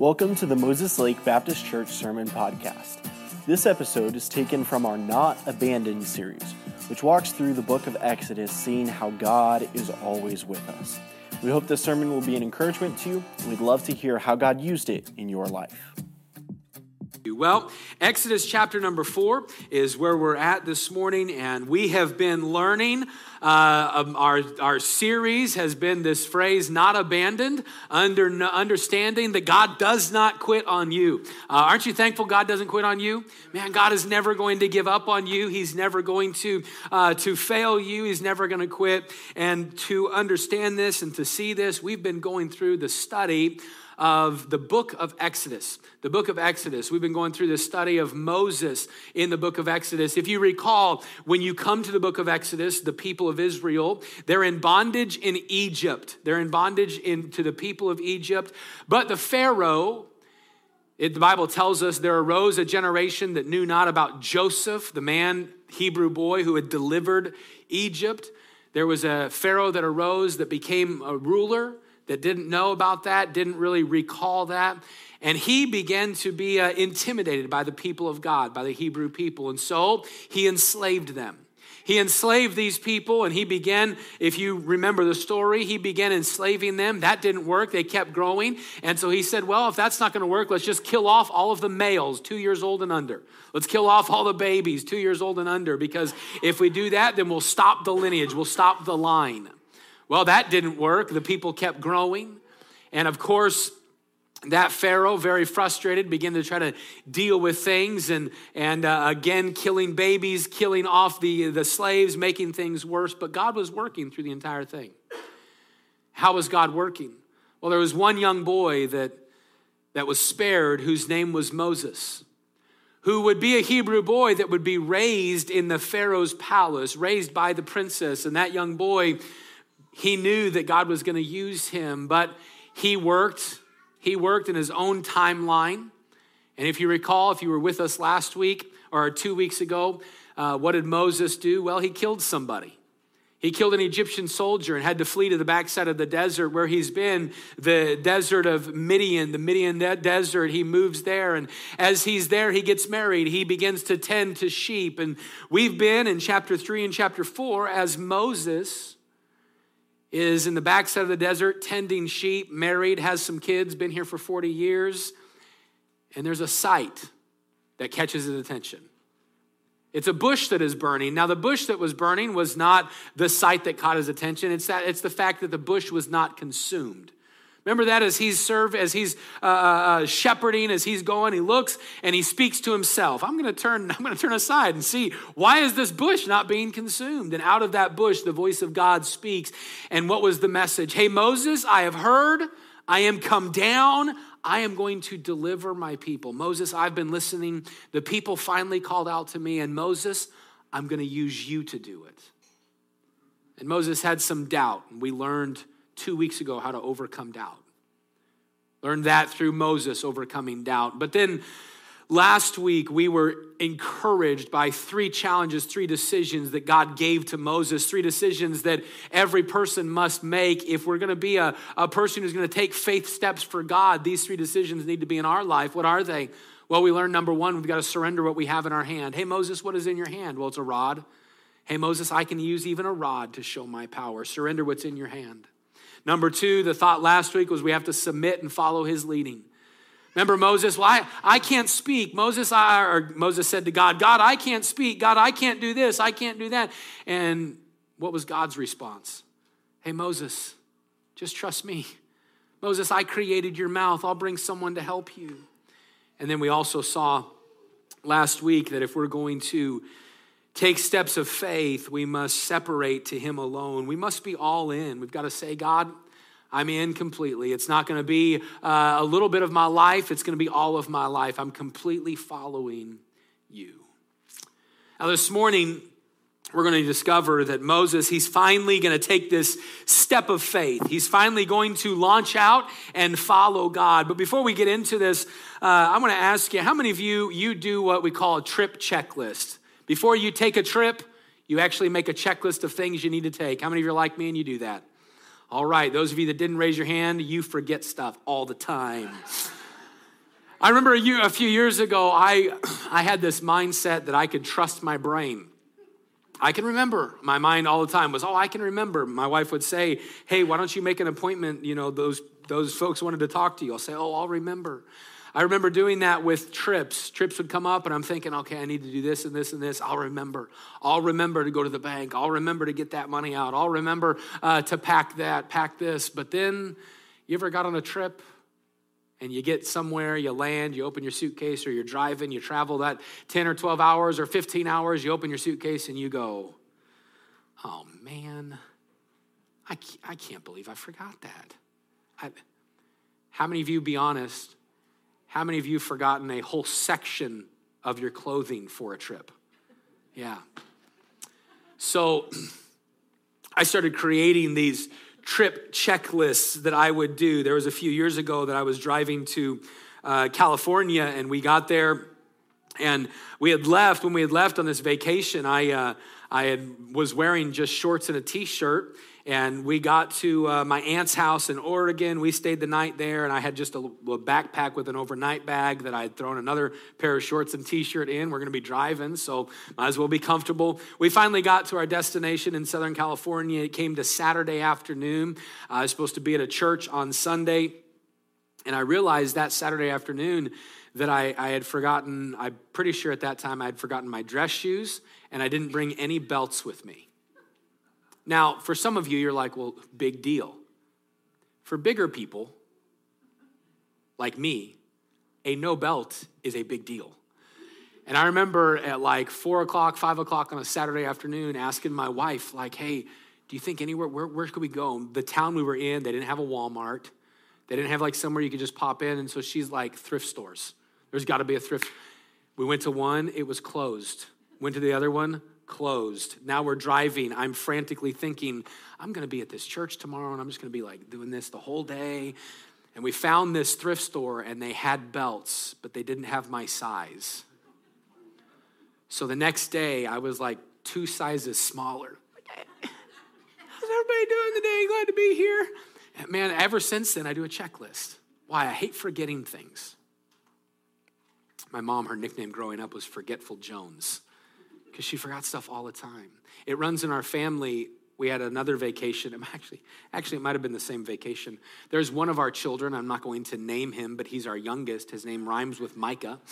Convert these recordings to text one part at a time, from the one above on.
Welcome to the Moses Lake Baptist Church Sermon Podcast. This episode is taken from our Not Abandoned series, which walks through the book of Exodus, seeing how God is always with us. We hope this sermon will be an encouragement to you. We'd love to hear how God used it in your life. Well, Exodus chapter number four is where we're at this morning, and we have been learning. Uh, um, our, our series has been this phrase, not abandoned, under, understanding that God does not quit on you. Uh, aren't you thankful God doesn't quit on you? Man, God is never going to give up on you. He's never going to, uh, to fail you. He's never going to quit. And to understand this and to see this, we've been going through the study of the book of Exodus. The book of Exodus. We've been going through the study of Moses in the book of Exodus. If you recall, when you come to the book of Exodus, the people of Israel, they're in bondage in Egypt. They're in bondage in, to the people of Egypt. But the Pharaoh, it, the Bible tells us there arose a generation that knew not about Joseph, the man, Hebrew boy who had delivered Egypt. There was a Pharaoh that arose that became a ruler that didn't know about that, didn't really recall that. And he began to be uh, intimidated by the people of God, by the Hebrew people. And so he enslaved them. He enslaved these people and he began, if you remember the story, he began enslaving them. That didn't work. They kept growing. And so he said, Well, if that's not going to work, let's just kill off all of the males, two years old and under. Let's kill off all the babies, two years old and under, because if we do that, then we'll stop the lineage, we'll stop the line. Well, that didn't work. The people kept growing. And of course, that Pharaoh, very frustrated, began to try to deal with things and, and uh, again, killing babies, killing off the, the slaves, making things worse. But God was working through the entire thing. How was God working? Well, there was one young boy that, that was spared whose name was Moses, who would be a Hebrew boy that would be raised in the Pharaoh's palace, raised by the princess. And that young boy he knew that God was going to use him, but he worked. He worked in his own timeline. And if you recall, if you were with us last week or two weeks ago, uh, what did Moses do? Well, he killed somebody. He killed an Egyptian soldier and had to flee to the backside of the desert where he's been, the desert of Midian, the Midian desert. He moves there. And as he's there, he gets married. He begins to tend to sheep. And we've been in chapter three and chapter four as Moses is in the backside of the desert tending sheep, married, has some kids, been here for 40 years, and there's a sight that catches his attention. It's a bush that is burning. Now, the bush that was burning was not the sight that caught his attention. It's, that, it's the fact that the bush was not consumed. Remember that as he's served, as he's uh, uh, uh, shepherding, as he's going, he looks and he speaks to himself. I'm going to turn. I'm going to turn aside and see why is this bush not being consumed. And out of that bush, the voice of God speaks. And what was the message? Hey Moses, I have heard. I am come down. I am going to deliver my people. Moses, I've been listening. The people finally called out to me, and Moses, I'm going to use you to do it. And Moses had some doubt. And we learned two weeks ago how to overcome doubt. Learned that through Moses overcoming doubt. But then last week we were encouraged by three challenges, three decisions that God gave to Moses, three decisions that every person must make. If we're going to be a, a person who's going to take faith steps for God, these three decisions need to be in our life. What are they? Well, we learned number one, we've got to surrender what we have in our hand. Hey, Moses, what is in your hand? Well, it's a rod. Hey, Moses, I can use even a rod to show my power. Surrender what's in your hand. Number two, the thought last week was we have to submit and follow his leading. Remember Moses? Well, I, I can't speak. Moses, I, or Moses said to God, God, I can't speak. God, I can't do this. I can't do that. And what was God's response? Hey, Moses, just trust me. Moses, I created your mouth. I'll bring someone to help you. And then we also saw last week that if we're going to take steps of faith, we must separate to Him alone. We must be all in. We've got to say, God, I'm in completely. It's not going to be uh, a little bit of my life, it's going to be all of my life. I'm completely following you. Now, this morning, we're going to discover that Moses, he's finally going to take this step of faith. He's finally going to launch out and follow God. But before we get into this, uh, I'm going to ask you how many of you, you do what we call a trip checklist? Before you take a trip, you actually make a checklist of things you need to take. How many of you are like me and you do that? All right, those of you that didn't raise your hand, you forget stuff all the time. I remember a, a few years ago, I, I had this mindset that I could trust my brain. I can remember. My mind all the time was, oh, I can remember. My wife would say, hey, why don't you make an appointment? You know, those, those folks wanted to talk to you. I'll say, oh, I'll remember. I remember doing that with trips. Trips would come up, and I'm thinking, okay, I need to do this and this and this. I'll remember. I'll remember to go to the bank. I'll remember to get that money out. I'll remember uh, to pack that, pack this. But then, you ever got on a trip and you get somewhere, you land, you open your suitcase, or you're driving, you travel that 10 or 12 hours or 15 hours, you open your suitcase and you go, oh man, I can't, I can't believe I forgot that. I, how many of you, be honest, how many of you forgotten a whole section of your clothing for a trip? Yeah. So I started creating these trip checklists that I would do. There was a few years ago that I was driving to uh, California, and we got there, and we had left. When we had left on this vacation, I uh, I had, was wearing just shorts and a t-shirt, and we got to uh, my aunt's house in Oregon. We stayed the night there, and I had just a, a backpack with an overnight bag that I had thrown another pair of shorts and t shirt in. We're going to be driving, so might as well be comfortable. We finally got to our destination in Southern California. It came to Saturday afternoon. I was supposed to be at a church on Sunday, and I realized that Saturday afternoon that I, I had forgotten, I'm pretty sure at that time I had forgotten my dress shoes, and I didn't bring any belts with me. Now, for some of you, you're like, well, big deal. For bigger people, like me, a no belt is a big deal. And I remember at like four o'clock, five o'clock on a Saturday afternoon asking my wife, like, hey, do you think anywhere, where, where could we go? The town we were in, they didn't have a Walmart. They didn't have like somewhere you could just pop in. And so she's like, thrift stores. There's got to be a thrift. We went to one, it was closed. Went to the other one, closed. Now we're driving. I'm frantically thinking, I'm going to be at this church tomorrow and I'm just going to be like doing this the whole day. And we found this thrift store and they had belts, but they didn't have my size. So the next day, I was like two sizes smaller. How's everybody doing today? Glad to be here. Man, ever since then, I do a checklist. Why? I hate forgetting things. My mom, her nickname growing up was Forgetful Jones because she forgot stuff all the time. It runs in our family. We had another vacation. Actually, actually, it might have been the same vacation. There's one of our children. I'm not going to name him, but he's our youngest. His name rhymes with Micah.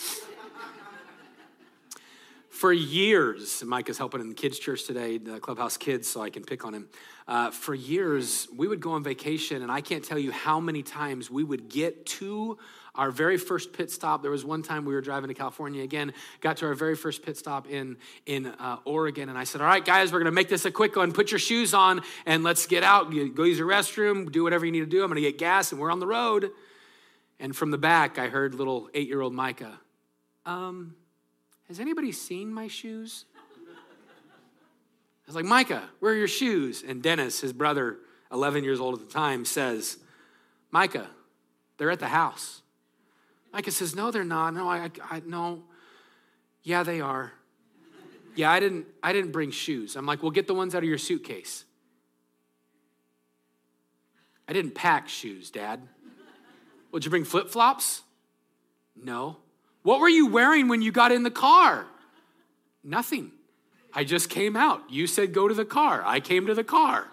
for years, Micah's helping in the kids' church today, the Clubhouse Kids, so I can pick on him. Uh, for years, we would go on vacation, and I can't tell you how many times we would get to our very first pit stop. There was one time we were driving to California again, got to our very first pit stop in, in uh, Oregon, and I said, All right, guys, we're gonna make this a quick one. Put your shoes on and let's get out. Go use your restroom, do whatever you need to do. I'm gonna get gas, and we're on the road. And from the back, I heard little eight year old Micah, um, Has anybody seen my shoes? I was like, Micah, where are your shoes? And Dennis, his brother, 11 years old at the time, says, Micah, they're at the house. Micah says, No, they're not. No, I, I, no. Yeah, they are. Yeah, I didn't, I didn't bring shoes. I'm like, Well, get the ones out of your suitcase. I didn't pack shoes, Dad. Would you bring flip flops? No. What were you wearing when you got in the car? Nothing. I just came out. You said go to the car. I came to the car.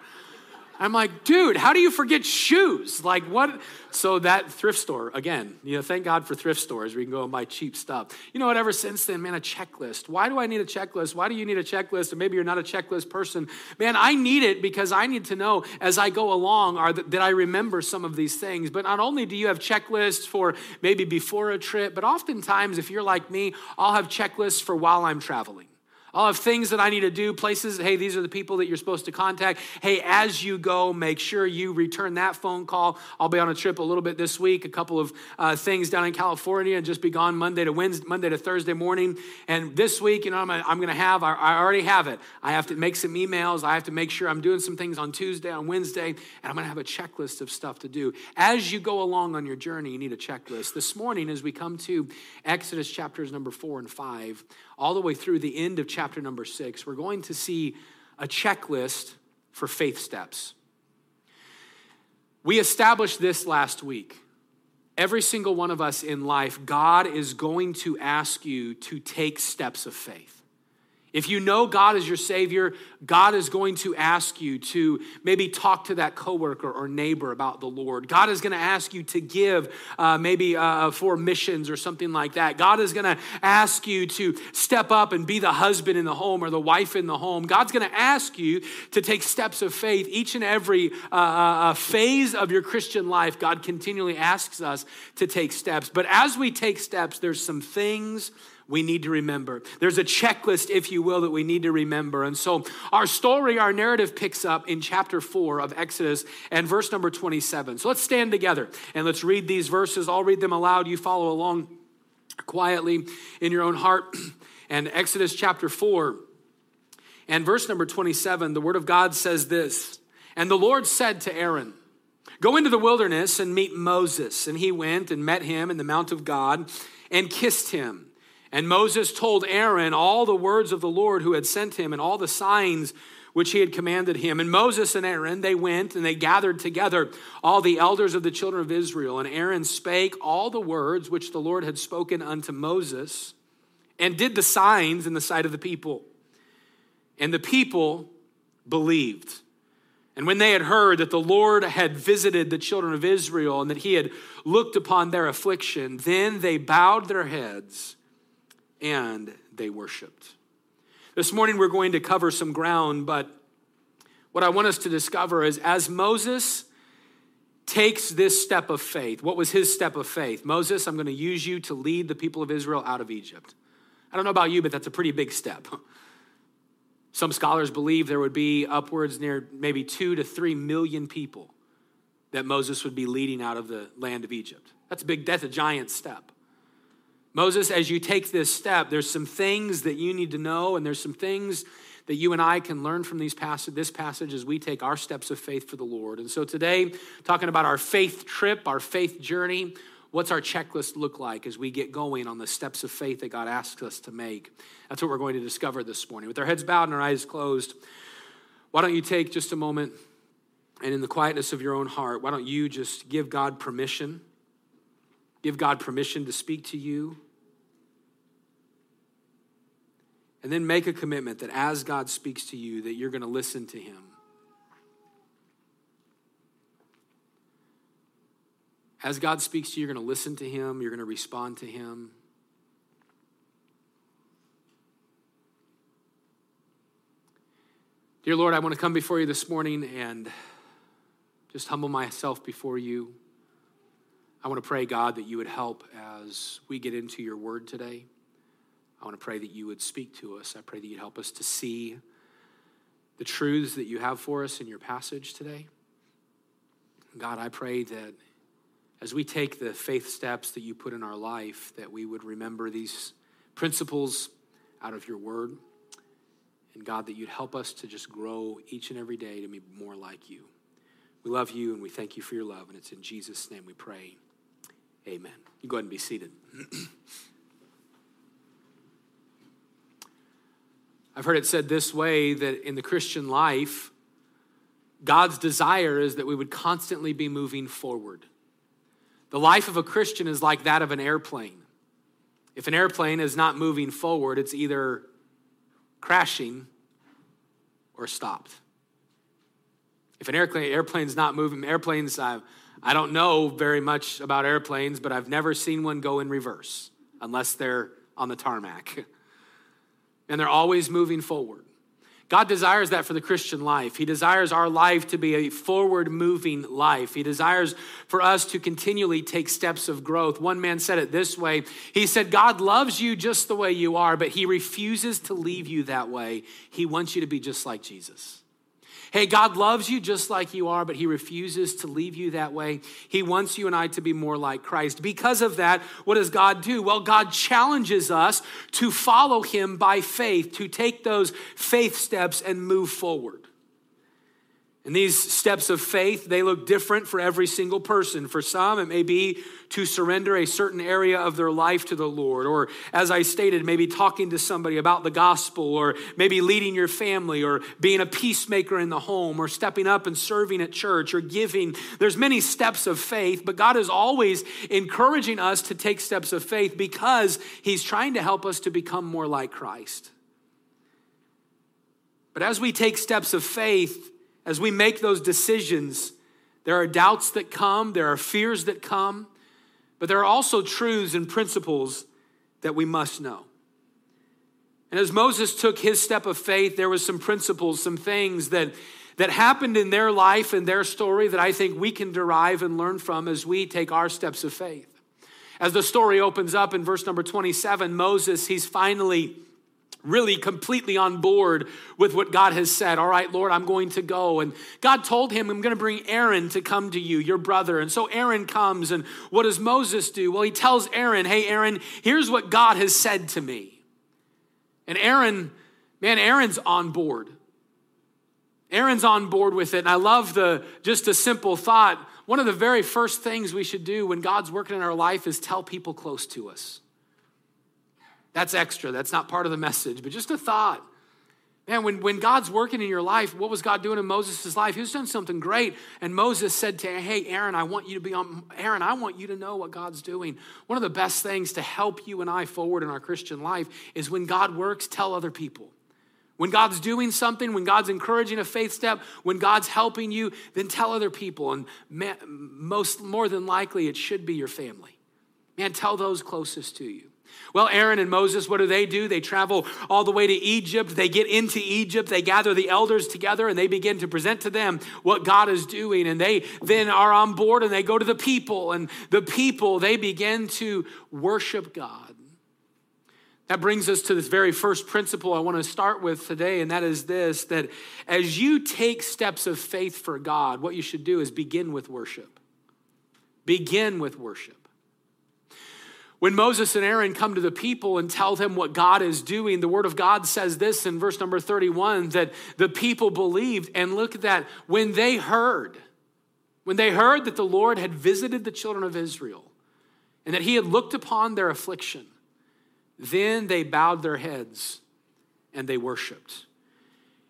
I'm like, dude, how do you forget shoes? Like, what? So, that thrift store, again, you know, thank God for thrift stores where you can go and buy cheap stuff. You know what? Ever since then, man, a checklist. Why do I need a checklist? Why do you need a checklist? And maybe you're not a checklist person. Man, I need it because I need to know as I go along are that, that I remember some of these things. But not only do you have checklists for maybe before a trip, but oftentimes, if you're like me, I'll have checklists for while I'm traveling. I'll have things that I need to do, places, hey, these are the people that you're supposed to contact. Hey, as you go, make sure you return that phone call. I'll be on a trip a little bit this week, a couple of uh, things down in California, and just be gone Monday to Wednesday, Monday to Thursday morning. And this week, you know, I'm, I'm going to have, I, I already have it. I have to make some emails. I have to make sure I'm doing some things on Tuesday, on Wednesday, and I'm going to have a checklist of stuff to do. As you go along on your journey, you need a checklist. This morning, as we come to Exodus chapters number four and five, all the way through the end of chapter number six, we're going to see a checklist for faith steps. We established this last week every single one of us in life, God is going to ask you to take steps of faith. If you know God is your Savior, God is going to ask you to maybe talk to that coworker or neighbor about the Lord. God is going to ask you to give uh, maybe uh, for missions or something like that. God is going to ask you to step up and be the husband in the home or the wife in the home. God's going to ask you to take steps of faith. Each and every uh, uh, uh, phase of your Christian life, God continually asks us to take steps. But as we take steps, there's some things we need to remember. There's a checklist, if you will, that we need to remember. And so our story, our narrative picks up in chapter 4 of Exodus and verse number 27. So let's stand together and let's read these verses. I'll read them aloud. You follow along quietly in your own heart. And Exodus chapter 4 and verse number 27, the word of God says this And the Lord said to Aaron, Go into the wilderness and meet Moses. And he went and met him in the mount of God and kissed him. And Moses told Aaron all the words of the Lord who had sent him and all the signs which he had commanded him. And Moses and Aaron, they went and they gathered together all the elders of the children of Israel. And Aaron spake all the words which the Lord had spoken unto Moses and did the signs in the sight of the people. And the people believed. And when they had heard that the Lord had visited the children of Israel and that he had looked upon their affliction, then they bowed their heads and they worshiped. This morning we're going to cover some ground, but what I want us to discover is as Moses takes this step of faith, what was his step of faith? Moses, I'm going to use you to lead the people of Israel out of Egypt. I don't know about you, but that's a pretty big step. Some scholars believe there would be upwards near maybe two to three million people that Moses would be leading out of the land of Egypt. That's a big, that's a giant step. Moses, as you take this step, there's some things that you need to know, and there's some things that you and I can learn from these passage, this passage as we take our steps of faith for the Lord. And so today, talking about our faith trip, our faith journey, what's our checklist look like as we get going on the steps of faith that God asks us to make? That's what we're going to discover this morning. With our heads bowed and our eyes closed, why don't you take just a moment and in the quietness of your own heart, why don't you just give God permission? Give God permission to speak to you And then make a commitment that as God speaks to you, that you're going to listen to him. As God speaks to you, you're going to listen to him, you're going to respond to him. Dear Lord, I want to come before you this morning and just humble myself before you. I want to pray, God, that you would help as we get into your word today. I want to pray that you would speak to us. I pray that you'd help us to see the truths that you have for us in your passage today. God, I pray that as we take the faith steps that you put in our life, that we would remember these principles out of your word. And God, that you'd help us to just grow each and every day to be more like you. We love you and we thank you for your love. And it's in Jesus' name we pray. Amen. You go ahead and be seated. I've heard it said this way that in the Christian life, God's desire is that we would constantly be moving forward. The life of a Christian is like that of an airplane. If an airplane is not moving forward, it's either crashing or stopped. If an airplane airplane's not moving, airplanes, I, I don't know very much about airplanes, but I've never seen one go in reverse unless they're on the tarmac. and they're always moving forward. God desires that for the Christian life. He desires our life to be a forward moving life. He desires for us to continually take steps of growth. One man said it this way He said, God loves you just the way you are, but He refuses to leave you that way. He wants you to be just like Jesus. Hey, God loves you just like you are, but He refuses to leave you that way. He wants you and I to be more like Christ. Because of that, what does God do? Well, God challenges us to follow Him by faith, to take those faith steps and move forward. And these steps of faith, they look different for every single person. For some, it may be to surrender a certain area of their life to the Lord, or as I stated, maybe talking to somebody about the gospel, or maybe leading your family, or being a peacemaker in the home, or stepping up and serving at church, or giving. There's many steps of faith, but God is always encouraging us to take steps of faith because He's trying to help us to become more like Christ. But as we take steps of faith, as we make those decisions, there are doubts that come, there are fears that come, but there are also truths and principles that we must know. And as Moses took his step of faith, there was some principles, some things that, that happened in their life and their story that I think we can derive and learn from as we take our steps of faith. As the story opens up in verse number 27, Moses, he's finally really completely on board with what God has said. All right, Lord, I'm going to go. And God told him, I'm going to bring Aaron to come to you, your brother. And so Aaron comes. And what does Moses do? Well, he tells Aaron, Hey, Aaron, here's what God has said to me. And Aaron, man, Aaron's on board. Aaron's on board with it. And I love the just a simple thought. One of the very first things we should do when God's working in our life is tell people close to us. That's extra. That's not part of the message, but just a thought. Man, when, when God's working in your life, what was God doing in Moses' life? He was doing something great. And Moses said to, Hey, Aaron, I want you to be on, Aaron, I want you to know what God's doing. One of the best things to help you and I forward in our Christian life is when God works, tell other people. When God's doing something, when God's encouraging a faith step, when God's helping you, then tell other people. And most, more than likely, it should be your family. Man, tell those closest to you. Well, Aaron and Moses, what do they do? They travel all the way to Egypt. They get into Egypt. They gather the elders together and they begin to present to them what God is doing. And they then are on board and they go to the people. And the people, they begin to worship God. That brings us to this very first principle I want to start with today, and that is this that as you take steps of faith for God, what you should do is begin with worship. Begin with worship. When Moses and Aaron come to the people and tell them what God is doing, the word of God says this in verse number 31 that the people believed. And look at that. When they heard, when they heard that the Lord had visited the children of Israel and that he had looked upon their affliction, then they bowed their heads and they worshiped.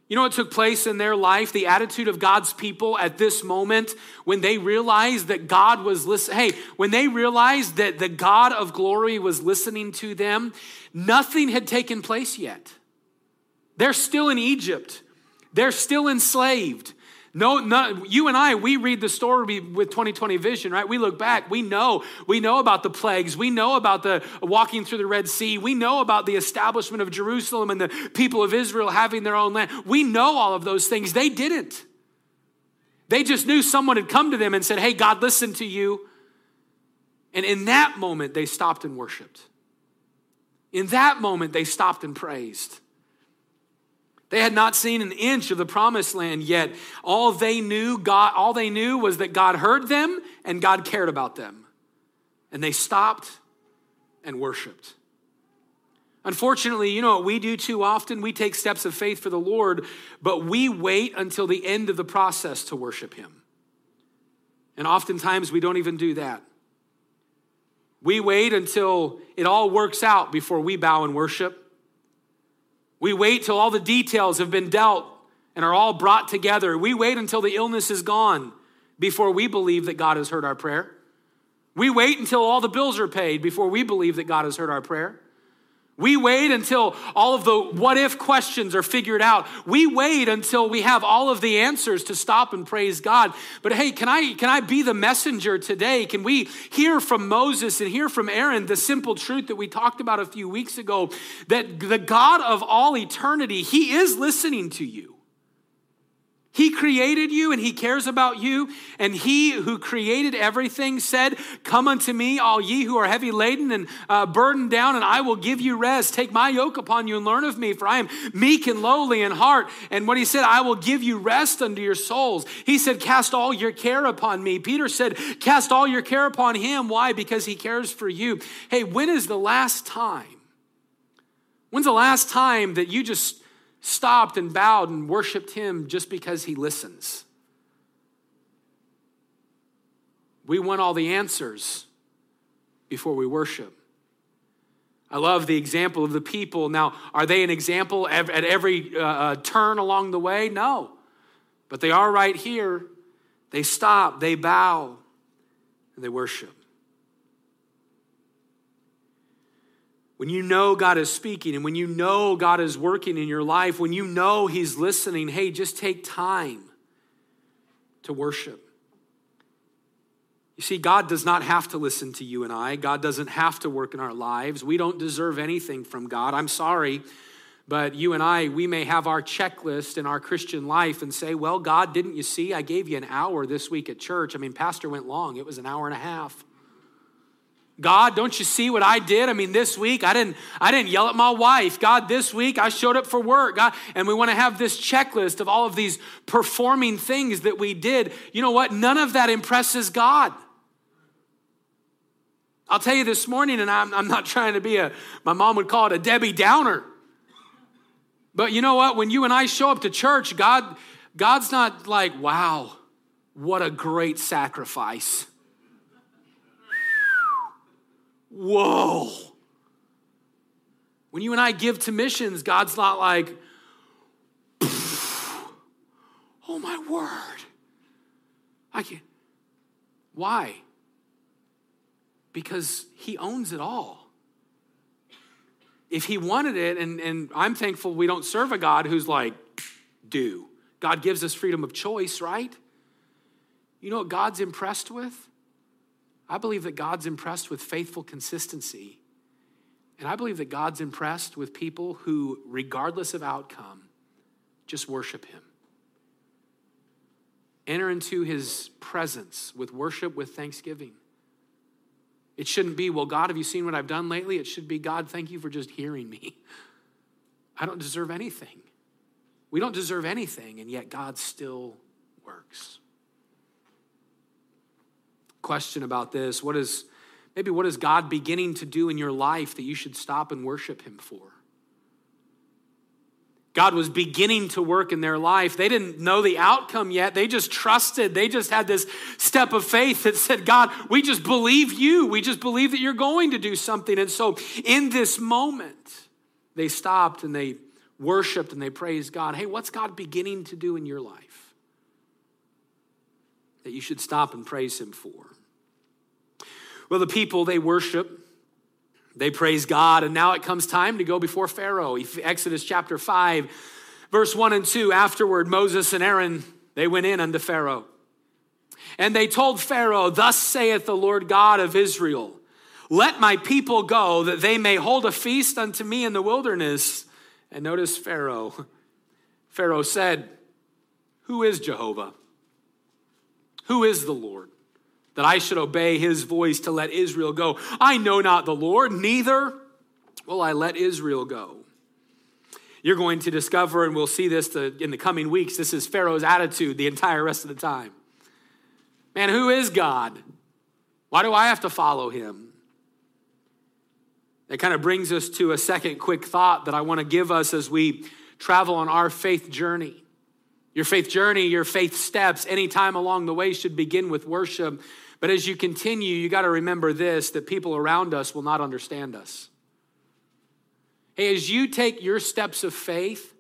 You know what took place in their life? The attitude of God's people at this moment when they realized that God was listening. Hey, when they realized that the God of glory was listening to them, nothing had taken place yet. They're still in Egypt, they're still enslaved. No, no, you and I, we read the story with 2020 vision, right? We look back, we know, we know about the plagues, we know about the walking through the Red Sea, we know about the establishment of Jerusalem and the people of Israel having their own land. We know all of those things. They didn't. They just knew someone had come to them and said, Hey, God, listen to you. And in that moment, they stopped and worshiped. In that moment, they stopped and praised. They had not seen an inch of the promised land yet. All they knew, God, all they knew was that God heard them and God cared about them. And they stopped and worshiped. Unfortunately, you know what we do too often? We take steps of faith for the Lord, but we wait until the end of the process to worship Him. And oftentimes we don't even do that. We wait until it all works out before we bow and worship. We wait till all the details have been dealt and are all brought together. We wait until the illness is gone before we believe that God has heard our prayer. We wait until all the bills are paid before we believe that God has heard our prayer. We wait until all of the what if questions are figured out. We wait until we have all of the answers to stop and praise God. But hey, can I can I be the messenger today? Can we hear from Moses and hear from Aaron the simple truth that we talked about a few weeks ago that the God of all eternity, he is listening to you. He created you and He cares about you. And He who created everything said, Come unto me, all ye who are heavy laden and uh, burdened down, and I will give you rest. Take my yoke upon you and learn of me, for I am meek and lowly in heart. And what He said, I will give you rest unto your souls. He said, Cast all your care upon me. Peter said, Cast all your care upon Him. Why? Because He cares for you. Hey, when is the last time? When's the last time that you just stopped and bowed and worshiped him just because he listens. We want all the answers before we worship. I love the example of the people. Now, are they an example at every uh, uh, turn along the way? No. But they are right here. They stop, they bow, and they worship. When you know God is speaking and when you know God is working in your life, when you know He's listening, hey, just take time to worship. You see, God does not have to listen to you and I. God doesn't have to work in our lives. We don't deserve anything from God. I'm sorry, but you and I, we may have our checklist in our Christian life and say, well, God, didn't you see? I gave you an hour this week at church. I mean, Pastor went long, it was an hour and a half. God, don't you see what I did? I mean, this week I didn't I didn't yell at my wife. God, this week I showed up for work. God, and we want to have this checklist of all of these performing things that we did. You know what? None of that impresses God. I'll tell you this morning, and I'm, I'm not trying to be a, my mom would call it a Debbie Downer. But you know what? When you and I show up to church, God, God's not like, wow, what a great sacrifice. Whoa. When you and I give to missions, God's not like, oh my word. I can't. Why? because he owns it all. If he wanted it, and, and I'm thankful we don't serve a God who's like, do. God gives us freedom of choice, right? You know what God's impressed with? I believe that God's impressed with faithful consistency. And I believe that God's impressed with people who, regardless of outcome, just worship Him. Enter into His presence with worship, with thanksgiving. It shouldn't be, well, God, have you seen what I've done lately? It should be, God, thank you for just hearing me. I don't deserve anything. We don't deserve anything, and yet God still works. Question about this what is maybe what is God beginning to do in your life that you should stop and worship Him for? God was beginning to work in their life. They didn't know the outcome yet. They just trusted. They just had this step of faith that said, God, we just believe you. We just believe that you're going to do something. And so in this moment, they stopped and they worshiped and they praised God. Hey, what's God beginning to do in your life that you should stop and praise Him for? Well, the people, they worship they praise God, and now it comes time to go before Pharaoh. Exodus chapter 5, verse 1 and 2. Afterward, Moses and Aaron, they went in unto Pharaoh. And they told Pharaoh, Thus saith the Lord God of Israel, Let my people go, that they may hold a feast unto me in the wilderness. And notice Pharaoh. Pharaoh said, Who is Jehovah? Who is the Lord? That I should obey his voice to let Israel go. I know not the Lord, neither will I let Israel go. You're going to discover, and we'll see this in the coming weeks, this is Pharaoh's attitude the entire rest of the time. Man, who is God? Why do I have to follow him? That kind of brings us to a second quick thought that I want to give us as we travel on our faith journey. Your faith journey, your faith steps, anytime along the way should begin with worship but as you continue, you got to remember this that people around us will not understand us. Hey, as you take your steps of faith,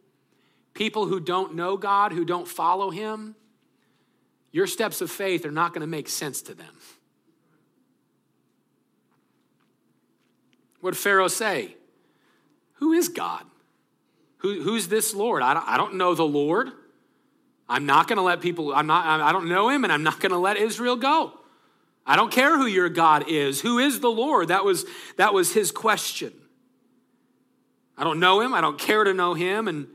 people who don't know God, who don't follow Him, your steps of faith are not going to make sense to them. What did Pharaoh say? Who is God? Who, who's this Lord? I don't, I don't know the Lord. I'm not going to let people, I'm not, I don't know him, and I'm not going to let Israel go. I don't care who your God is. Who is the Lord? That was, that was his question. I don't know him. I don't care to know him. And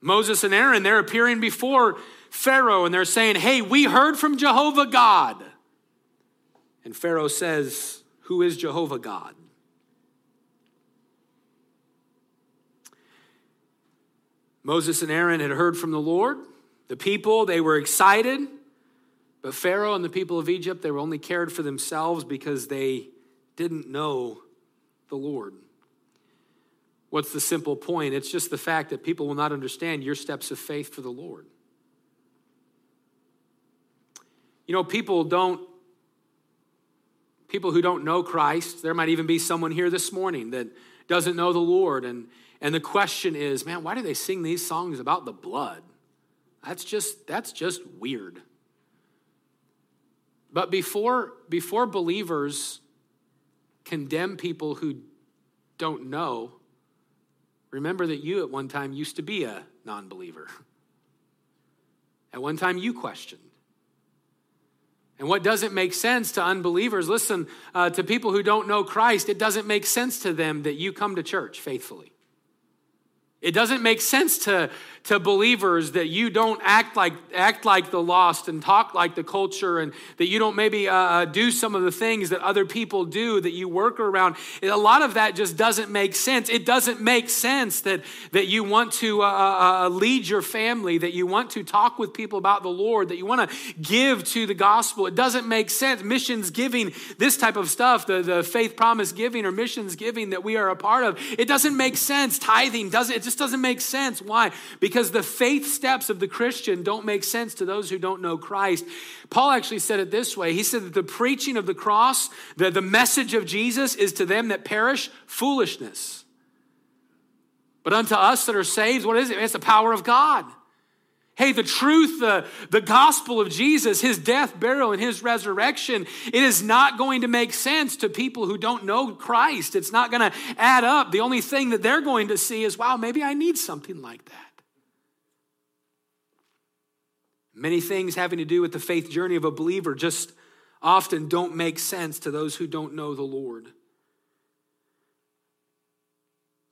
Moses and Aaron, they're appearing before Pharaoh and they're saying, Hey, we heard from Jehovah God. And Pharaoh says, Who is Jehovah God? Moses and Aaron had heard from the Lord. The people, they were excited. But Pharaoh and the people of Egypt, they were only cared for themselves because they didn't know the Lord. What's the simple point? It's just the fact that people will not understand your steps of faith for the Lord. You know, people don't people who don't know Christ. There might even be someone here this morning that doesn't know the Lord. And, and the question is, man, why do they sing these songs about the blood? That's just, that's just weird. But before, before believers condemn people who don't know, remember that you at one time used to be a non believer. At one time, you questioned. And what doesn't make sense to unbelievers, listen, uh, to people who don't know Christ, it doesn't make sense to them that you come to church faithfully. It doesn't make sense to, to believers that you don't act like, act like the lost and talk like the culture and that you don't maybe uh, uh, do some of the things that other people do, that you work around. A lot of that just doesn't make sense. It doesn't make sense that, that you want to uh, uh, uh lead your family, that you want to talk with people about the Lord, that you want to give to the gospel. It doesn't make sense. Missions giving, this type of stuff, the, the faith promise giving or missions giving that we are a part of, it doesn't make sense. Tithing doesn't, it just doesn't make sense. Why? Because because the faith steps of the Christian don't make sense to those who don't know Christ. Paul actually said it this way He said that the preaching of the cross, the, the message of Jesus, is to them that perish foolishness. But unto us that are saved, what is it? It's the power of God. Hey, the truth, the, the gospel of Jesus, his death, burial, and his resurrection, it is not going to make sense to people who don't know Christ. It's not going to add up. The only thing that they're going to see is, wow, maybe I need something like that. Many things having to do with the faith journey of a believer just often don't make sense to those who don't know the Lord.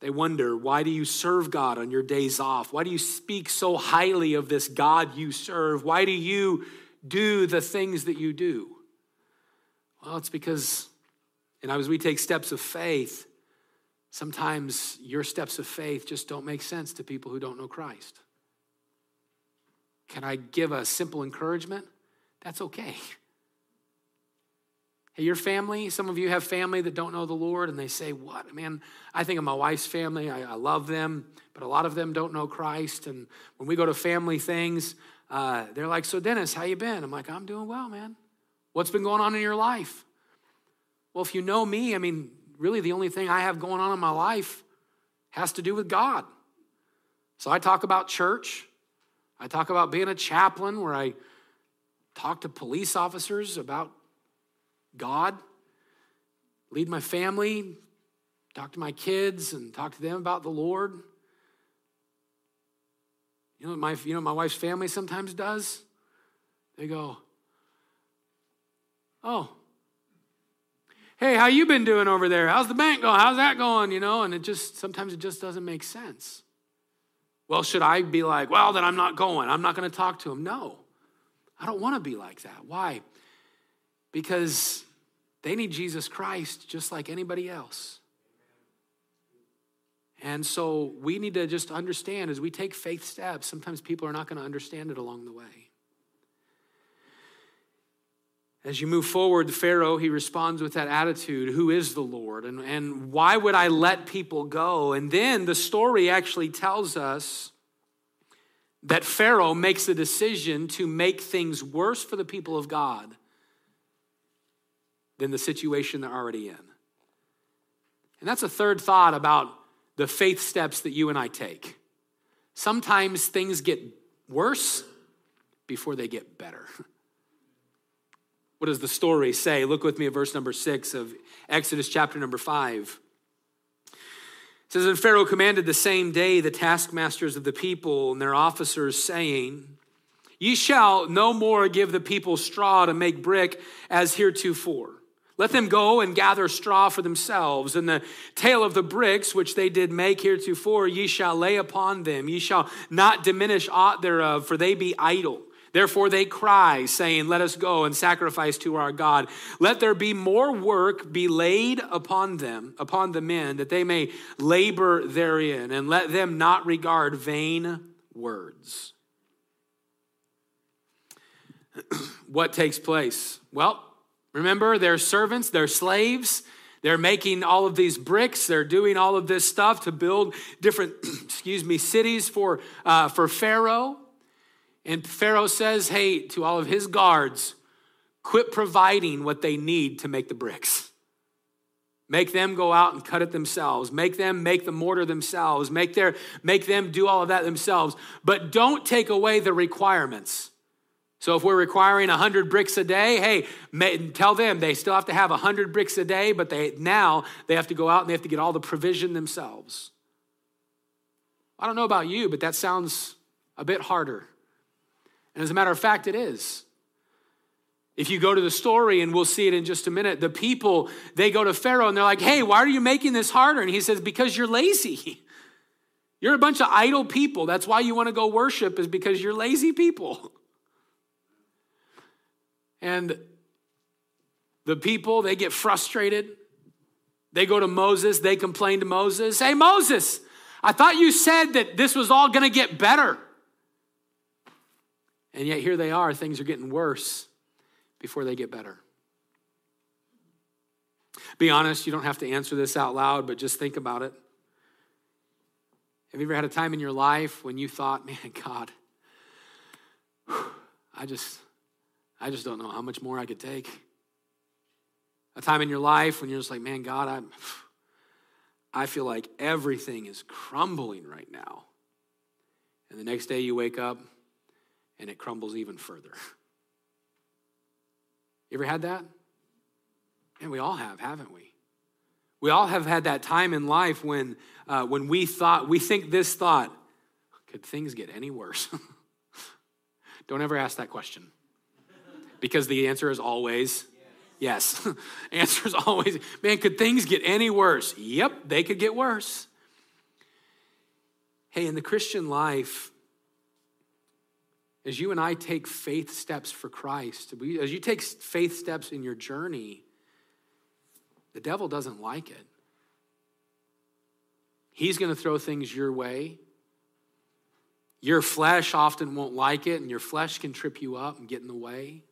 They wonder, why do you serve God on your days off? Why do you speak so highly of this God you serve? Why do you do the things that you do? Well, it's because, and as we take steps of faith, sometimes your steps of faith just don't make sense to people who don't know Christ. Can I give a simple encouragement? That's okay. Hey, your family, some of you have family that don't know the Lord, and they say, What? Man, I think of my wife's family. I, I love them, but a lot of them don't know Christ. And when we go to family things, uh, they're like, So, Dennis, how you been? I'm like, I'm doing well, man. What's been going on in your life? Well, if you know me, I mean, really the only thing I have going on in my life has to do with God. So I talk about church. I talk about being a chaplain where I talk to police officers about God, lead my family, talk to my kids, and talk to them about the Lord. You know my, you know my wife's family sometimes does? They go, Oh, hey, how you been doing over there? How's the bank going? How's that going? You know, and it just sometimes it just doesn't make sense. Well, should I be like, well, then I'm not going. I'm not going to talk to him? No. I don't want to be like that. Why? Because they need Jesus Christ just like anybody else. And so we need to just understand as we take faith steps, sometimes people are not going to understand it along the way. As you move forward, the Pharaoh, he responds with that attitude Who is the Lord? And, and why would I let people go? And then the story actually tells us that Pharaoh makes a decision to make things worse for the people of God than the situation they're already in. And that's a third thought about the faith steps that you and I take. Sometimes things get worse before they get better. What does the story say? Look with me at verse number six of Exodus chapter number five. It says, And Pharaoh commanded the same day the taskmasters of the people and their officers, saying, Ye shall no more give the people straw to make brick as heretofore. Let them go and gather straw for themselves, and the tale of the bricks which they did make heretofore ye shall lay upon them. Ye shall not diminish aught thereof, for they be idle. Therefore they cry, saying, Let us go and sacrifice to our God. Let there be more work be laid upon them, upon the men, that they may labor therein, and let them not regard vain words. what takes place? Well, remember, they're servants, they're slaves. They're making all of these bricks. They're doing all of this stuff to build different, excuse me, cities for, uh, for Pharaoh. And Pharaoh says, Hey, to all of his guards, quit providing what they need to make the bricks. Make them go out and cut it themselves. Make them make the mortar themselves. Make, their, make them do all of that themselves. But don't take away the requirements. So if we're requiring 100 bricks a day, hey, may, tell them they still have to have 100 bricks a day, but they now they have to go out and they have to get all the provision themselves. I don't know about you, but that sounds a bit harder. And as a matter of fact, it is. If you go to the story, and we'll see it in just a minute, the people, they go to Pharaoh and they're like, hey, why are you making this harder? And he says, because you're lazy. You're a bunch of idle people. That's why you want to go worship, is because you're lazy people. And the people, they get frustrated. They go to Moses, they complain to Moses. Hey, Moses, I thought you said that this was all going to get better. And yet here they are, things are getting worse before they get better. Be honest, you don't have to answer this out loud, but just think about it. Have you ever had a time in your life when you thought, man, God, I just, I just don't know how much more I could take? A time in your life when you're just like, man, God, I'm, I feel like everything is crumbling right now. And the next day you wake up and it crumbles even further. You ever had that? And we all have, haven't we? We all have had that time in life when, uh, when we thought, we think this thought, could things get any worse? Don't ever ask that question. Because the answer is always yes. yes. answer is always, man, could things get any worse? Yep, they could get worse. Hey, in the Christian life, as you and I take faith steps for Christ, as you take faith steps in your journey, the devil doesn't like it. He's going to throw things your way. Your flesh often won't like it, and your flesh can trip you up and get in the way.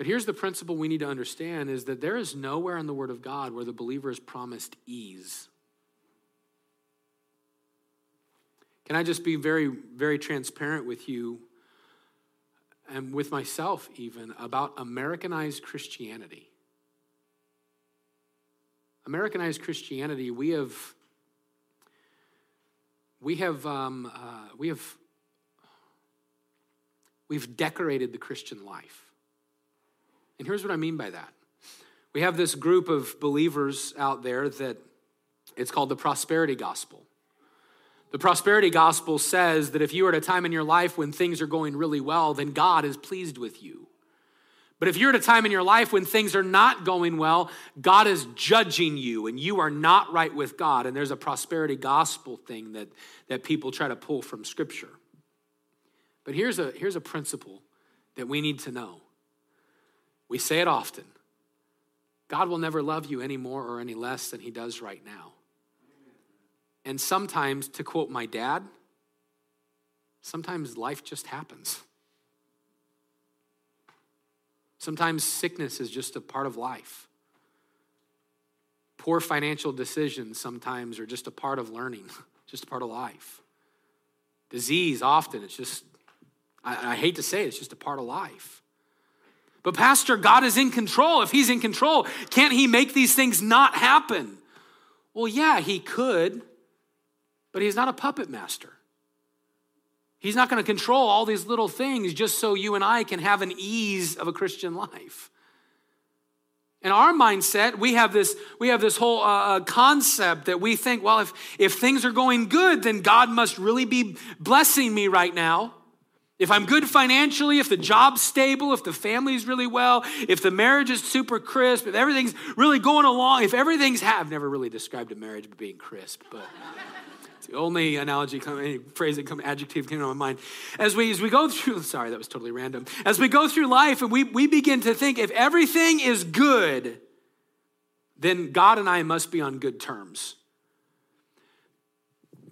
But here's the principle we need to understand is that there is nowhere in the Word of God where the believer is promised ease. Can I just be very, very transparent with you and with myself, even, about Americanized Christianity? Americanized Christianity, we have. We have, um, uh, we have, we've decorated the Christian life. And here's what I mean by that. We have this group of believers out there that it's called the prosperity gospel. The prosperity gospel says that if you are at a time in your life when things are going really well, then God is pleased with you. But if you're at a time in your life when things are not going well, God is judging you and you are not right with God. And there's a prosperity gospel thing that, that people try to pull from Scripture. But here's a, here's a principle that we need to know. We say it often God will never love you any more or any less than he does right now. And sometimes, to quote my dad, sometimes life just happens. Sometimes sickness is just a part of life. Poor financial decisions sometimes are just a part of learning, just a part of life. Disease, often, it's just, I, I hate to say it, it's just a part of life. But, Pastor, God is in control. If He's in control, can't He make these things not happen? Well, yeah, He could. But he's not a puppet master. He's not going to control all these little things just so you and I can have an ease of a Christian life. In our mindset, we have this, we have this whole uh, uh, concept that we think, well, if, if things are going good, then God must really be blessing me right now. If I'm good financially, if the job's stable, if the family's really well, if the marriage is super crisp, if everything's really going along, if everything's, ha- I've never really described a marriage being crisp, but only analogy, any phrase that come, adjective came to my mind. As we, as we go through, sorry, that was totally random. As we go through life and we, we begin to think if everything is good, then God and I must be on good terms.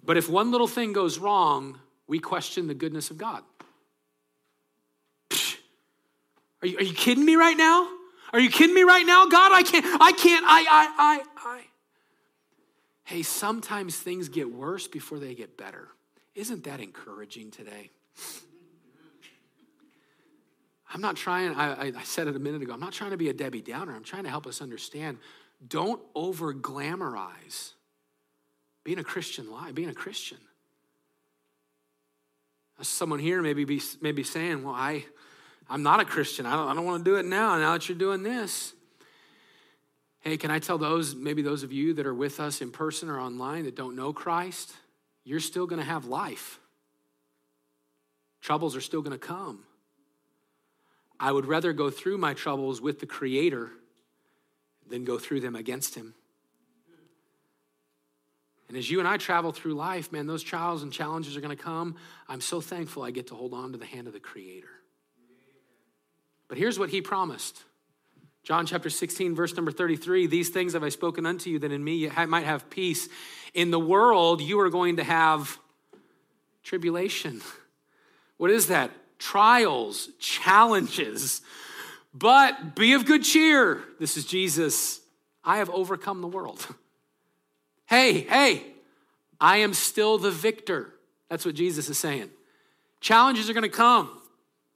But if one little thing goes wrong, we question the goodness of God. Are you, are you kidding me right now? Are you kidding me right now? God, I can't, I can't, I, I, I, I hey, sometimes things get worse before they get better. Isn't that encouraging today? I'm not trying, I, I said it a minute ago, I'm not trying to be a Debbie Downer. I'm trying to help us understand. Don't over glamorize being a Christian life, being a Christian. Someone here maybe be maybe saying, "Well, I, I'm not a Christian. I don't, I don't want to do it now. Now that you're doing this." Hey, can I tell those maybe those of you that are with us in person or online that don't know Christ, you're still going to have life. Troubles are still going to come. I would rather go through my troubles with the Creator than go through them against Him. And as you and I travel through life, man, those trials and challenges are going to come. I'm so thankful I get to hold on to the hand of the Creator. But here's what He promised John chapter 16, verse number 33 These things have I spoken unto you, that in me you might have peace. In the world, you are going to have tribulation. What is that? Trials, challenges. But be of good cheer. This is Jesus. I have overcome the world. Hey, hey, I am still the victor. That's what Jesus is saying. Challenges are going to come.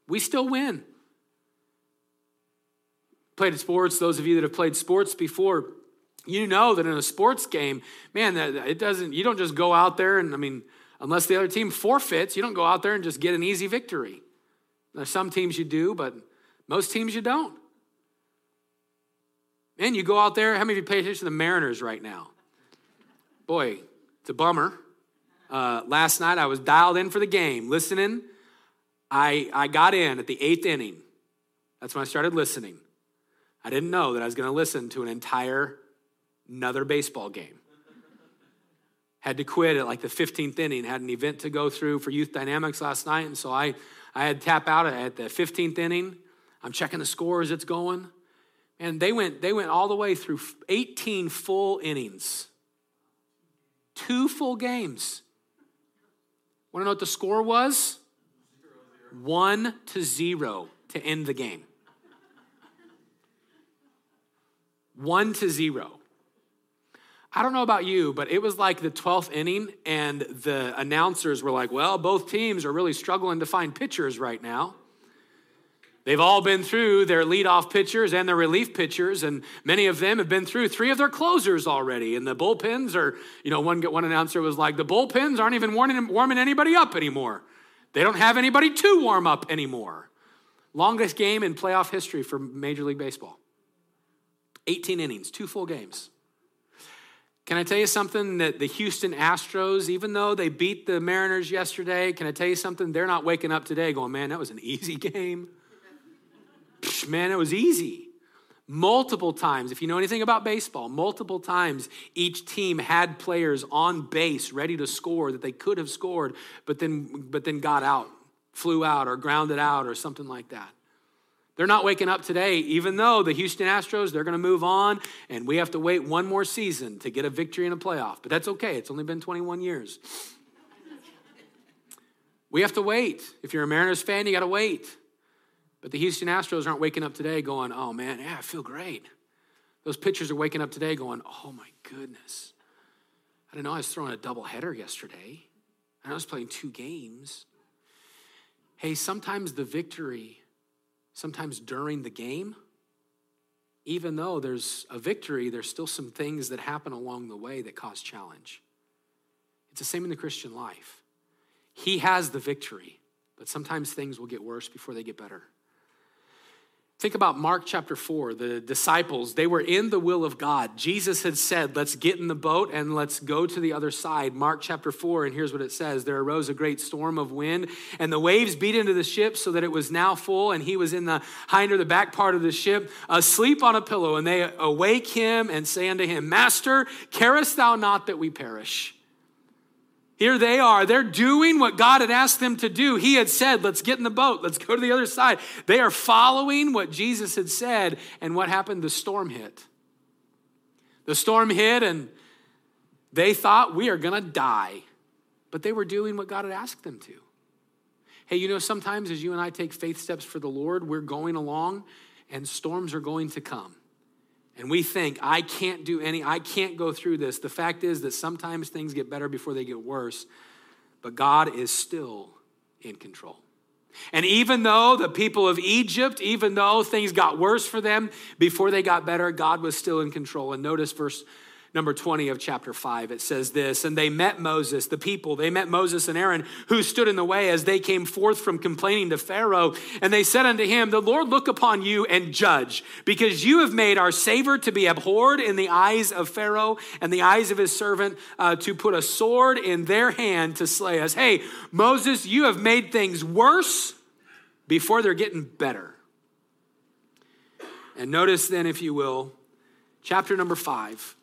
We still win. Played sports, those of you that have played sports before, you know that in a sports game, man, it doesn't, you don't just go out there and, I mean, unless the other team forfeits, you don't go out there and just get an easy victory. Now, some teams you do, but most teams you don't. Man, you go out there, how many of you pay attention to the Mariners right now? Boy, it's a bummer. Uh, last night I was dialed in for the game, listening. I, I got in at the eighth inning. That's when I started listening. I didn't know that I was going to listen to an entire another baseball game. Had to quit at like the 15th inning, had an event to go through for Youth Dynamics last night, and so I, I had to tap out at the 15th inning. I'm checking the score as it's going. And they went, they went all the way through 18 full innings. Two full games. Want to know what the score was? One to zero to end the game. One to zero. I don't know about you, but it was like the 12th inning, and the announcers were like, well, both teams are really struggling to find pitchers right now. They've all been through their leadoff pitchers and their relief pitchers, and many of them have been through three of their closers already. And the bullpens are, you know, one, one announcer was like, the bullpens aren't even warming, warming anybody up anymore. They don't have anybody to warm up anymore. Longest game in playoff history for Major League Baseball 18 innings, two full games. Can I tell you something that the Houston Astros, even though they beat the Mariners yesterday, can I tell you something? They're not waking up today going, man, that was an easy game man, it was easy. Multiple times, if you know anything about baseball, multiple times each team had players on base ready to score that they could have scored, but then, but then got out, flew out, or grounded out, or something like that. They're not waking up today, even though the Houston Astros, they're going to move on, and we have to wait one more season to get a victory in a playoff. But that's okay, it's only been 21 years. we have to wait. If you're a Mariners fan, you got to wait. But the Houston Astros aren't waking up today going, oh man, yeah, I feel great. Those pitchers are waking up today going, oh my goodness. I didn't know I was throwing a doubleheader yesterday. And I was playing two games. Hey, sometimes the victory, sometimes during the game, even though there's a victory, there's still some things that happen along the way that cause challenge. It's the same in the Christian life. He has the victory, but sometimes things will get worse before they get better. Think about Mark chapter 4. The disciples, they were in the will of God. Jesus had said, Let's get in the boat and let's go to the other side. Mark chapter 4, and here's what it says There arose a great storm of wind, and the waves beat into the ship so that it was now full, and he was in the hinder, the back part of the ship, asleep on a pillow. And they awake him and say unto him, Master, carest thou not that we perish? Here they are. They're doing what God had asked them to do. He had said, Let's get in the boat. Let's go to the other side. They are following what Jesus had said. And what happened? The storm hit. The storm hit, and they thought, We are going to die. But they were doing what God had asked them to. Hey, you know, sometimes as you and I take faith steps for the Lord, we're going along and storms are going to come and we think, I can't do any, I can't go through this. The fact is that sometimes things get better before they get worse, but God is still in control. And even though the people of Egypt, even though things got worse for them before they got better, God was still in control. And notice verse number 20 of chapter 5. It says this And they met Moses, the people, they met Moses and Aaron, who stood in the way as they came forth from complaining to Pharaoh. And they said unto him, The Lord look upon you and judge, because you have made our savor to be abhorred in the eyes of Pharaoh and the eyes of his servant uh, to put a sword in their hand to slay us. Hey, Moses, you have made things worse before they're getting better. And notice then, if you will, chapter number five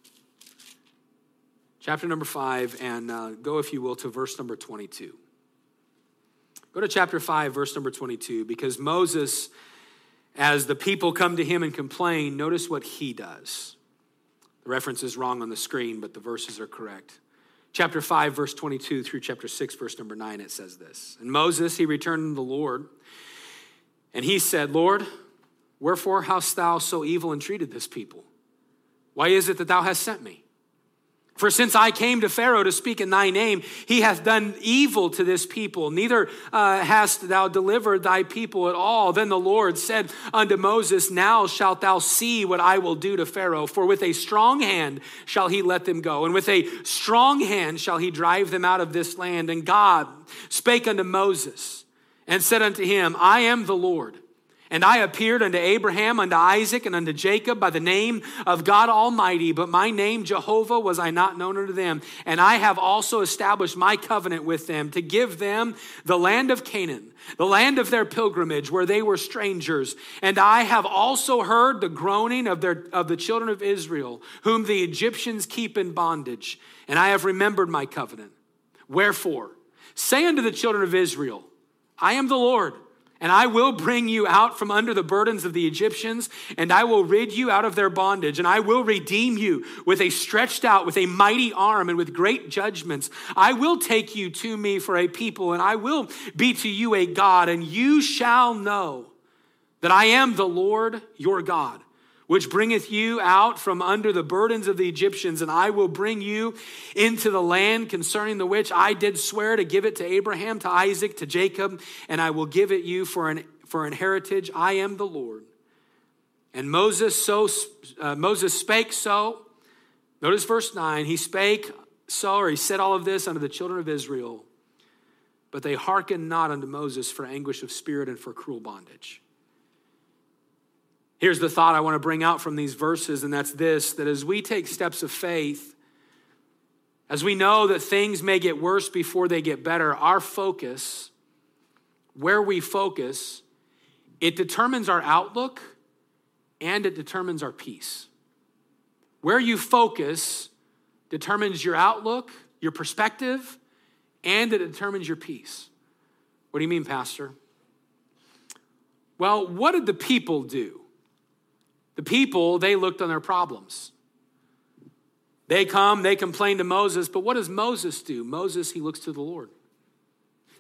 chapter number 5, and uh, go, if you will, to verse number 22. Go to chapter 5, verse number 22, because Moses, as the people come to him and complain, notice what he does. The reference is wrong on the screen, but the verses are correct. Chapter 5, verse 22 through chapter 6, verse number 9, it says this. And Moses, he returned to the Lord, and he said, Lord, wherefore hast thou so evil entreated this people? Why is it that thou hast sent me? For since I came to Pharaoh to speak in thy name, he hath done evil to this people. Neither uh, hast thou delivered thy people at all. Then the Lord said unto Moses, Now shalt thou see what I will do to Pharaoh. For with a strong hand shall he let them go, and with a strong hand shall he drive them out of this land. And God spake unto Moses and said unto him, I am the Lord and I appeared unto Abraham, unto Isaac, and unto Jacob by the name of God Almighty, but my name Jehovah was I not known unto them. And I have also established my covenant with them to give them the land of Canaan, the land of their pilgrimage, where they were strangers. And I have also heard the groaning of, their, of the children of Israel, whom the Egyptians keep in bondage. And I have remembered my covenant. Wherefore, say unto the children of Israel, I am the Lord and I will bring you out from under the burdens of the Egyptians, and I will rid you out of their bondage, and I will redeem you with a stretched out, with a mighty arm, and with great judgments. I will take you to me for a people, and I will be to you a God, and you shall know that I am the Lord your God which bringeth you out from under the burdens of the Egyptians, and I will bring you into the land concerning the which I did swear to give it to Abraham, to Isaac, to Jacob, and I will give it you for an, for an heritage. I am the Lord. And Moses so uh, Moses spake so. Notice verse 9. He spake so, or he said all of this unto the children of Israel, but they hearkened not unto Moses for anguish of spirit and for cruel bondage. Here's the thought I want to bring out from these verses, and that's this that as we take steps of faith, as we know that things may get worse before they get better, our focus, where we focus, it determines our outlook and it determines our peace. Where you focus determines your outlook, your perspective, and it determines your peace. What do you mean, Pastor? Well, what did the people do? The people, they looked on their problems. They come, they complain to Moses, but what does Moses do? Moses, he looks to the Lord.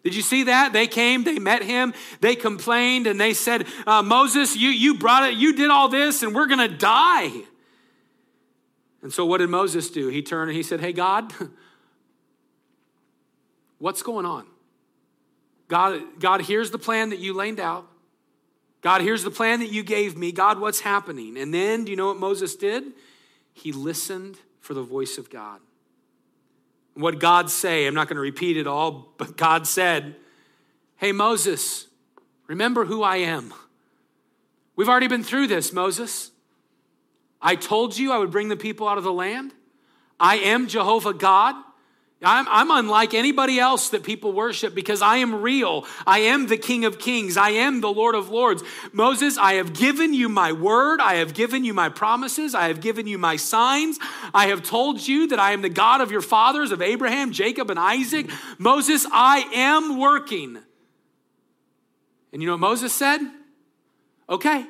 Did you see that? They came, they met him, they complained, and they said, uh, Moses, you, you brought it, you did all this, and we're going to die. And so what did Moses do? He turned and he said, Hey, God, what's going on? God, God, here's the plan that you laid out. God, here's the plan that you gave me. God, what's happening? And then, do you know what Moses did? He listened for the voice of God. What God say, I'm not going to repeat it all, but God said, Hey, Moses, remember who I am. We've already been through this, Moses. I told you I would bring the people out of the land. I am Jehovah God. I'm, I'm, unlike anybody else that people worship because I am real. I am the King of Kings. I am the Lord of Lords. Moses, I have given you my word. I have given you my promises. I have given you my signs. I have told you that I am the God of your fathers, of Abraham, Jacob, and Isaac. Moses, I am working. And you know what Moses said? Okay.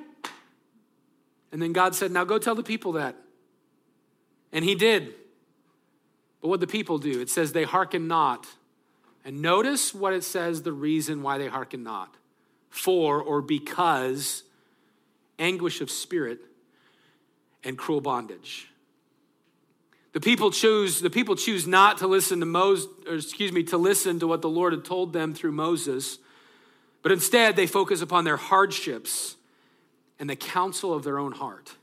And then God said, Now go tell the people that. And he did. But what the people do? It says they hearken not. And notice what it says the reason why they hearken not. For or because anguish of spirit and cruel bondage. The people choose the people choose not to listen to Moses, or excuse me, to listen to what the Lord had told them through Moses But instead, they focus upon their hardships and the counsel of their own heart.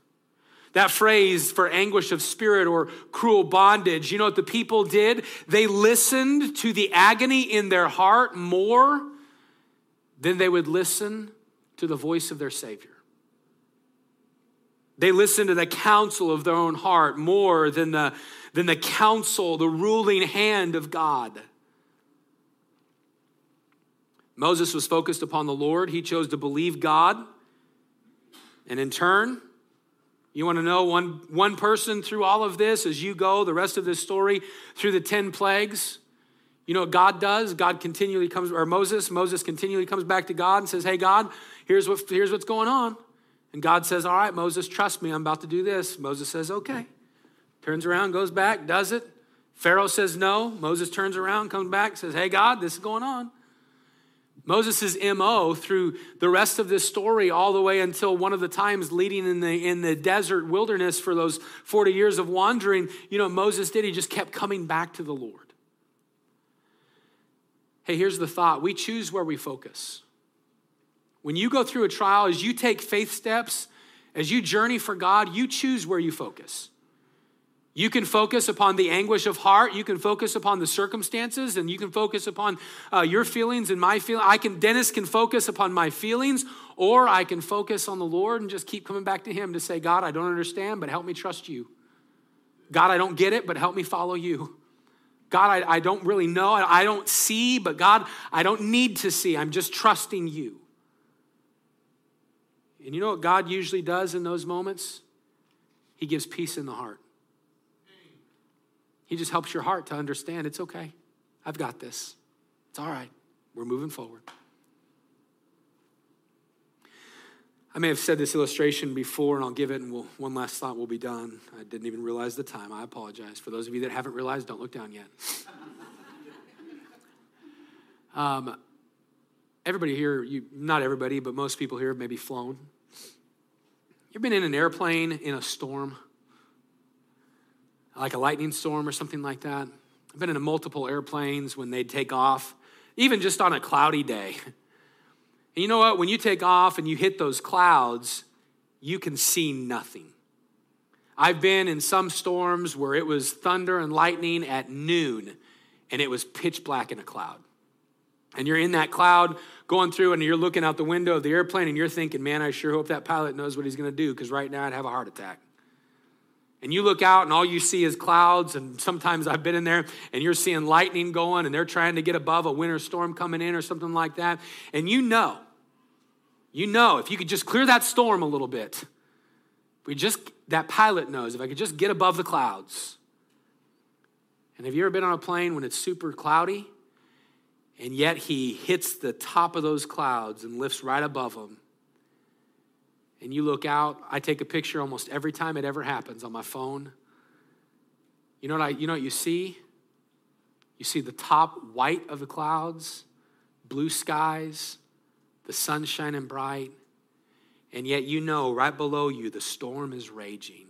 That phrase for anguish of spirit or cruel bondage, you know what the people did? They listened to the agony in their heart more than they would listen to the voice of their Savior. They listened to the counsel of their own heart more than the, than the counsel, the ruling hand of God. Moses was focused upon the Lord. He chose to believe God. And in turn, you want to know one, one person through all of this as you go, the rest of this story, through the 10 plagues? You know what God does? God continually comes, or Moses, Moses continually comes back to God and says, Hey, God, here's, what, here's what's going on. And God says, All right, Moses, trust me, I'm about to do this. Moses says, Okay. Turns around, goes back, does it. Pharaoh says no. Moses turns around, comes back, says, Hey, God, this is going on. Moses' MO through the rest of this story, all the way until one of the times leading in the, in the desert wilderness for those 40 years of wandering, you know Moses did? He just kept coming back to the Lord. Hey, here's the thought we choose where we focus. When you go through a trial, as you take faith steps, as you journey for God, you choose where you focus. You can focus upon the anguish of heart. You can focus upon the circumstances, and you can focus upon uh, your feelings and my feelings. I can, Dennis can focus upon my feelings, or I can focus on the Lord and just keep coming back to Him to say, God, I don't understand, but help me trust you. God, I don't get it, but help me follow you. God, I, I don't really know. I, I don't see, but God, I don't need to see. I'm just trusting you. And you know what God usually does in those moments? He gives peace in the heart. He just helps your heart to understand it's okay. I've got this. It's all right. We're moving forward. I may have said this illustration before, and I'll give it, and we'll, one last thought, we'll be done. I didn't even realize the time. I apologize. For those of you that haven't realized, don't look down yet. um, everybody here, you, not everybody, but most people here have maybe flown. You've been in an airplane in a storm? Like a lightning storm or something like that. I've been in multiple airplanes when they'd take off, even just on a cloudy day. And you know what? When you take off and you hit those clouds, you can see nothing. I've been in some storms where it was thunder and lightning at noon and it was pitch black in a cloud. And you're in that cloud going through and you're looking out the window of the airplane and you're thinking, man, I sure hope that pilot knows what he's going to do because right now I'd have a heart attack. And you look out and all you see is clouds. And sometimes I've been in there and you're seeing lightning going and they're trying to get above a winter storm coming in or something like that. And you know, you know, if you could just clear that storm a little bit, we just, that pilot knows, if I could just get above the clouds. And have you ever been on a plane when it's super cloudy and yet he hits the top of those clouds and lifts right above them? And you look out, I take a picture almost every time it ever happens on my phone. You know what I, you know what you see? You see the top white of the clouds, blue skies, the sun shining bright, and yet you know right below you the storm is raging.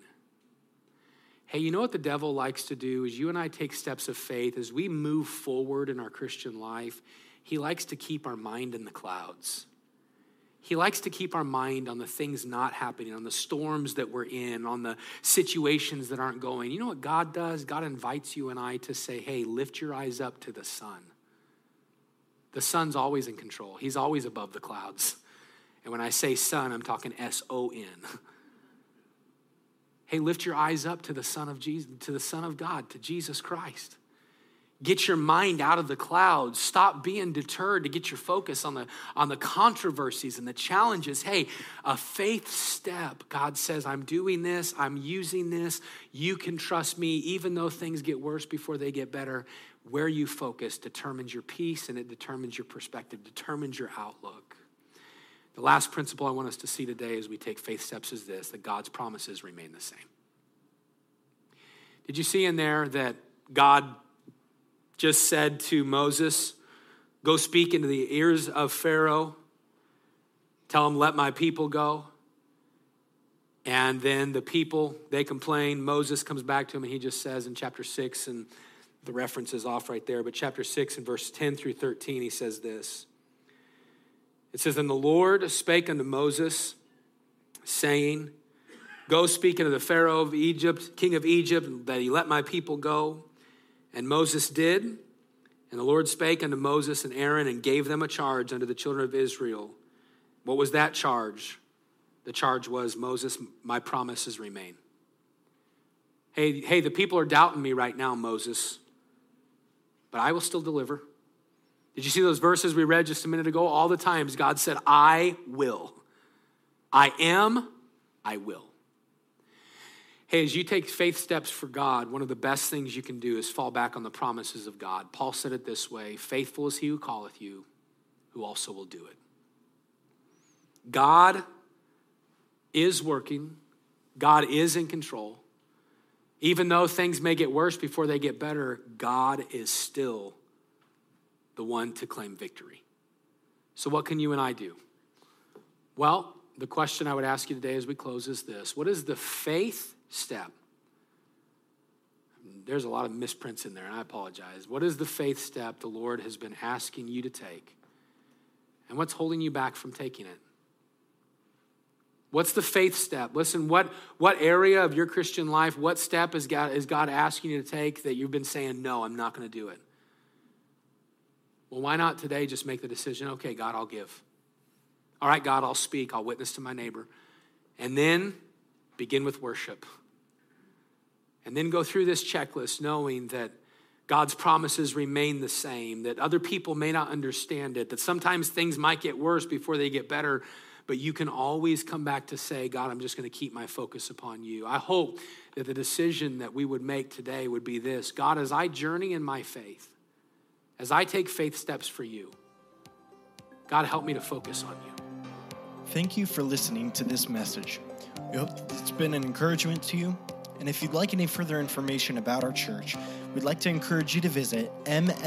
Hey, you know what the devil likes to do is you and I take steps of faith as we move forward in our Christian life. He likes to keep our mind in the clouds. He likes to keep our mind on the things not happening, on the storms that we're in, on the situations that aren't going. You know what God does? God invites you and I to say, hey, lift your eyes up to the sun. The sun's always in control, He's always above the clouds. And when I say sun, I'm talking S O N. Hey, lift your eyes up to the Son of Jesus, to the Son of God, to Jesus Christ. Get your mind out of the clouds. Stop being deterred to get your focus on the, on the controversies and the challenges. Hey, a faith step. God says, I'm doing this, I'm using this. You can trust me, even though things get worse before they get better. Where you focus determines your peace and it determines your perspective, determines your outlook. The last principle I want us to see today as we take faith steps is this that God's promises remain the same. Did you see in there that God just said to Moses, Go speak into the ears of Pharaoh, tell him, Let my people go. And then the people, they complain. Moses comes back to him and he just says in chapter 6, and the reference is off right there, but chapter 6 and verse 10 through 13, he says this It says, And the Lord spake unto Moses, saying, Go speak unto the Pharaoh of Egypt, king of Egypt, that he let my people go. And Moses did. And the Lord spake unto Moses and Aaron and gave them a charge unto the children of Israel. What was that charge? The charge was, Moses, my promises remain. Hey, hey, the people are doubting me right now, Moses, but I will still deliver. Did you see those verses we read just a minute ago? All the times God said, I will. I am, I will. Hey, as you take faith steps for God, one of the best things you can do is fall back on the promises of God. Paul said it this way Faithful is he who calleth you, who also will do it. God is working, God is in control. Even though things may get worse before they get better, God is still the one to claim victory. So, what can you and I do? Well, the question I would ask you today as we close is this What is the faith step? There's a lot of misprints in there, and I apologize. What is the faith step the Lord has been asking you to take? And what's holding you back from taking it? What's the faith step? Listen, what, what area of your Christian life, what step is God, is God asking you to take that you've been saying, no, I'm not going to do it? Well, why not today just make the decision, okay, God, I'll give. All right, God, I'll speak. I'll witness to my neighbor. And then begin with worship. And then go through this checklist knowing that God's promises remain the same, that other people may not understand it, that sometimes things might get worse before they get better, but you can always come back to say, God, I'm just going to keep my focus upon you. I hope that the decision that we would make today would be this God, as I journey in my faith, as I take faith steps for you, God, help me to focus on you. Thank you for listening to this message. We hope it's been an encouragement to you. And if you'd like any further information about our church, we'd like to encourage you to visit mlbc.church.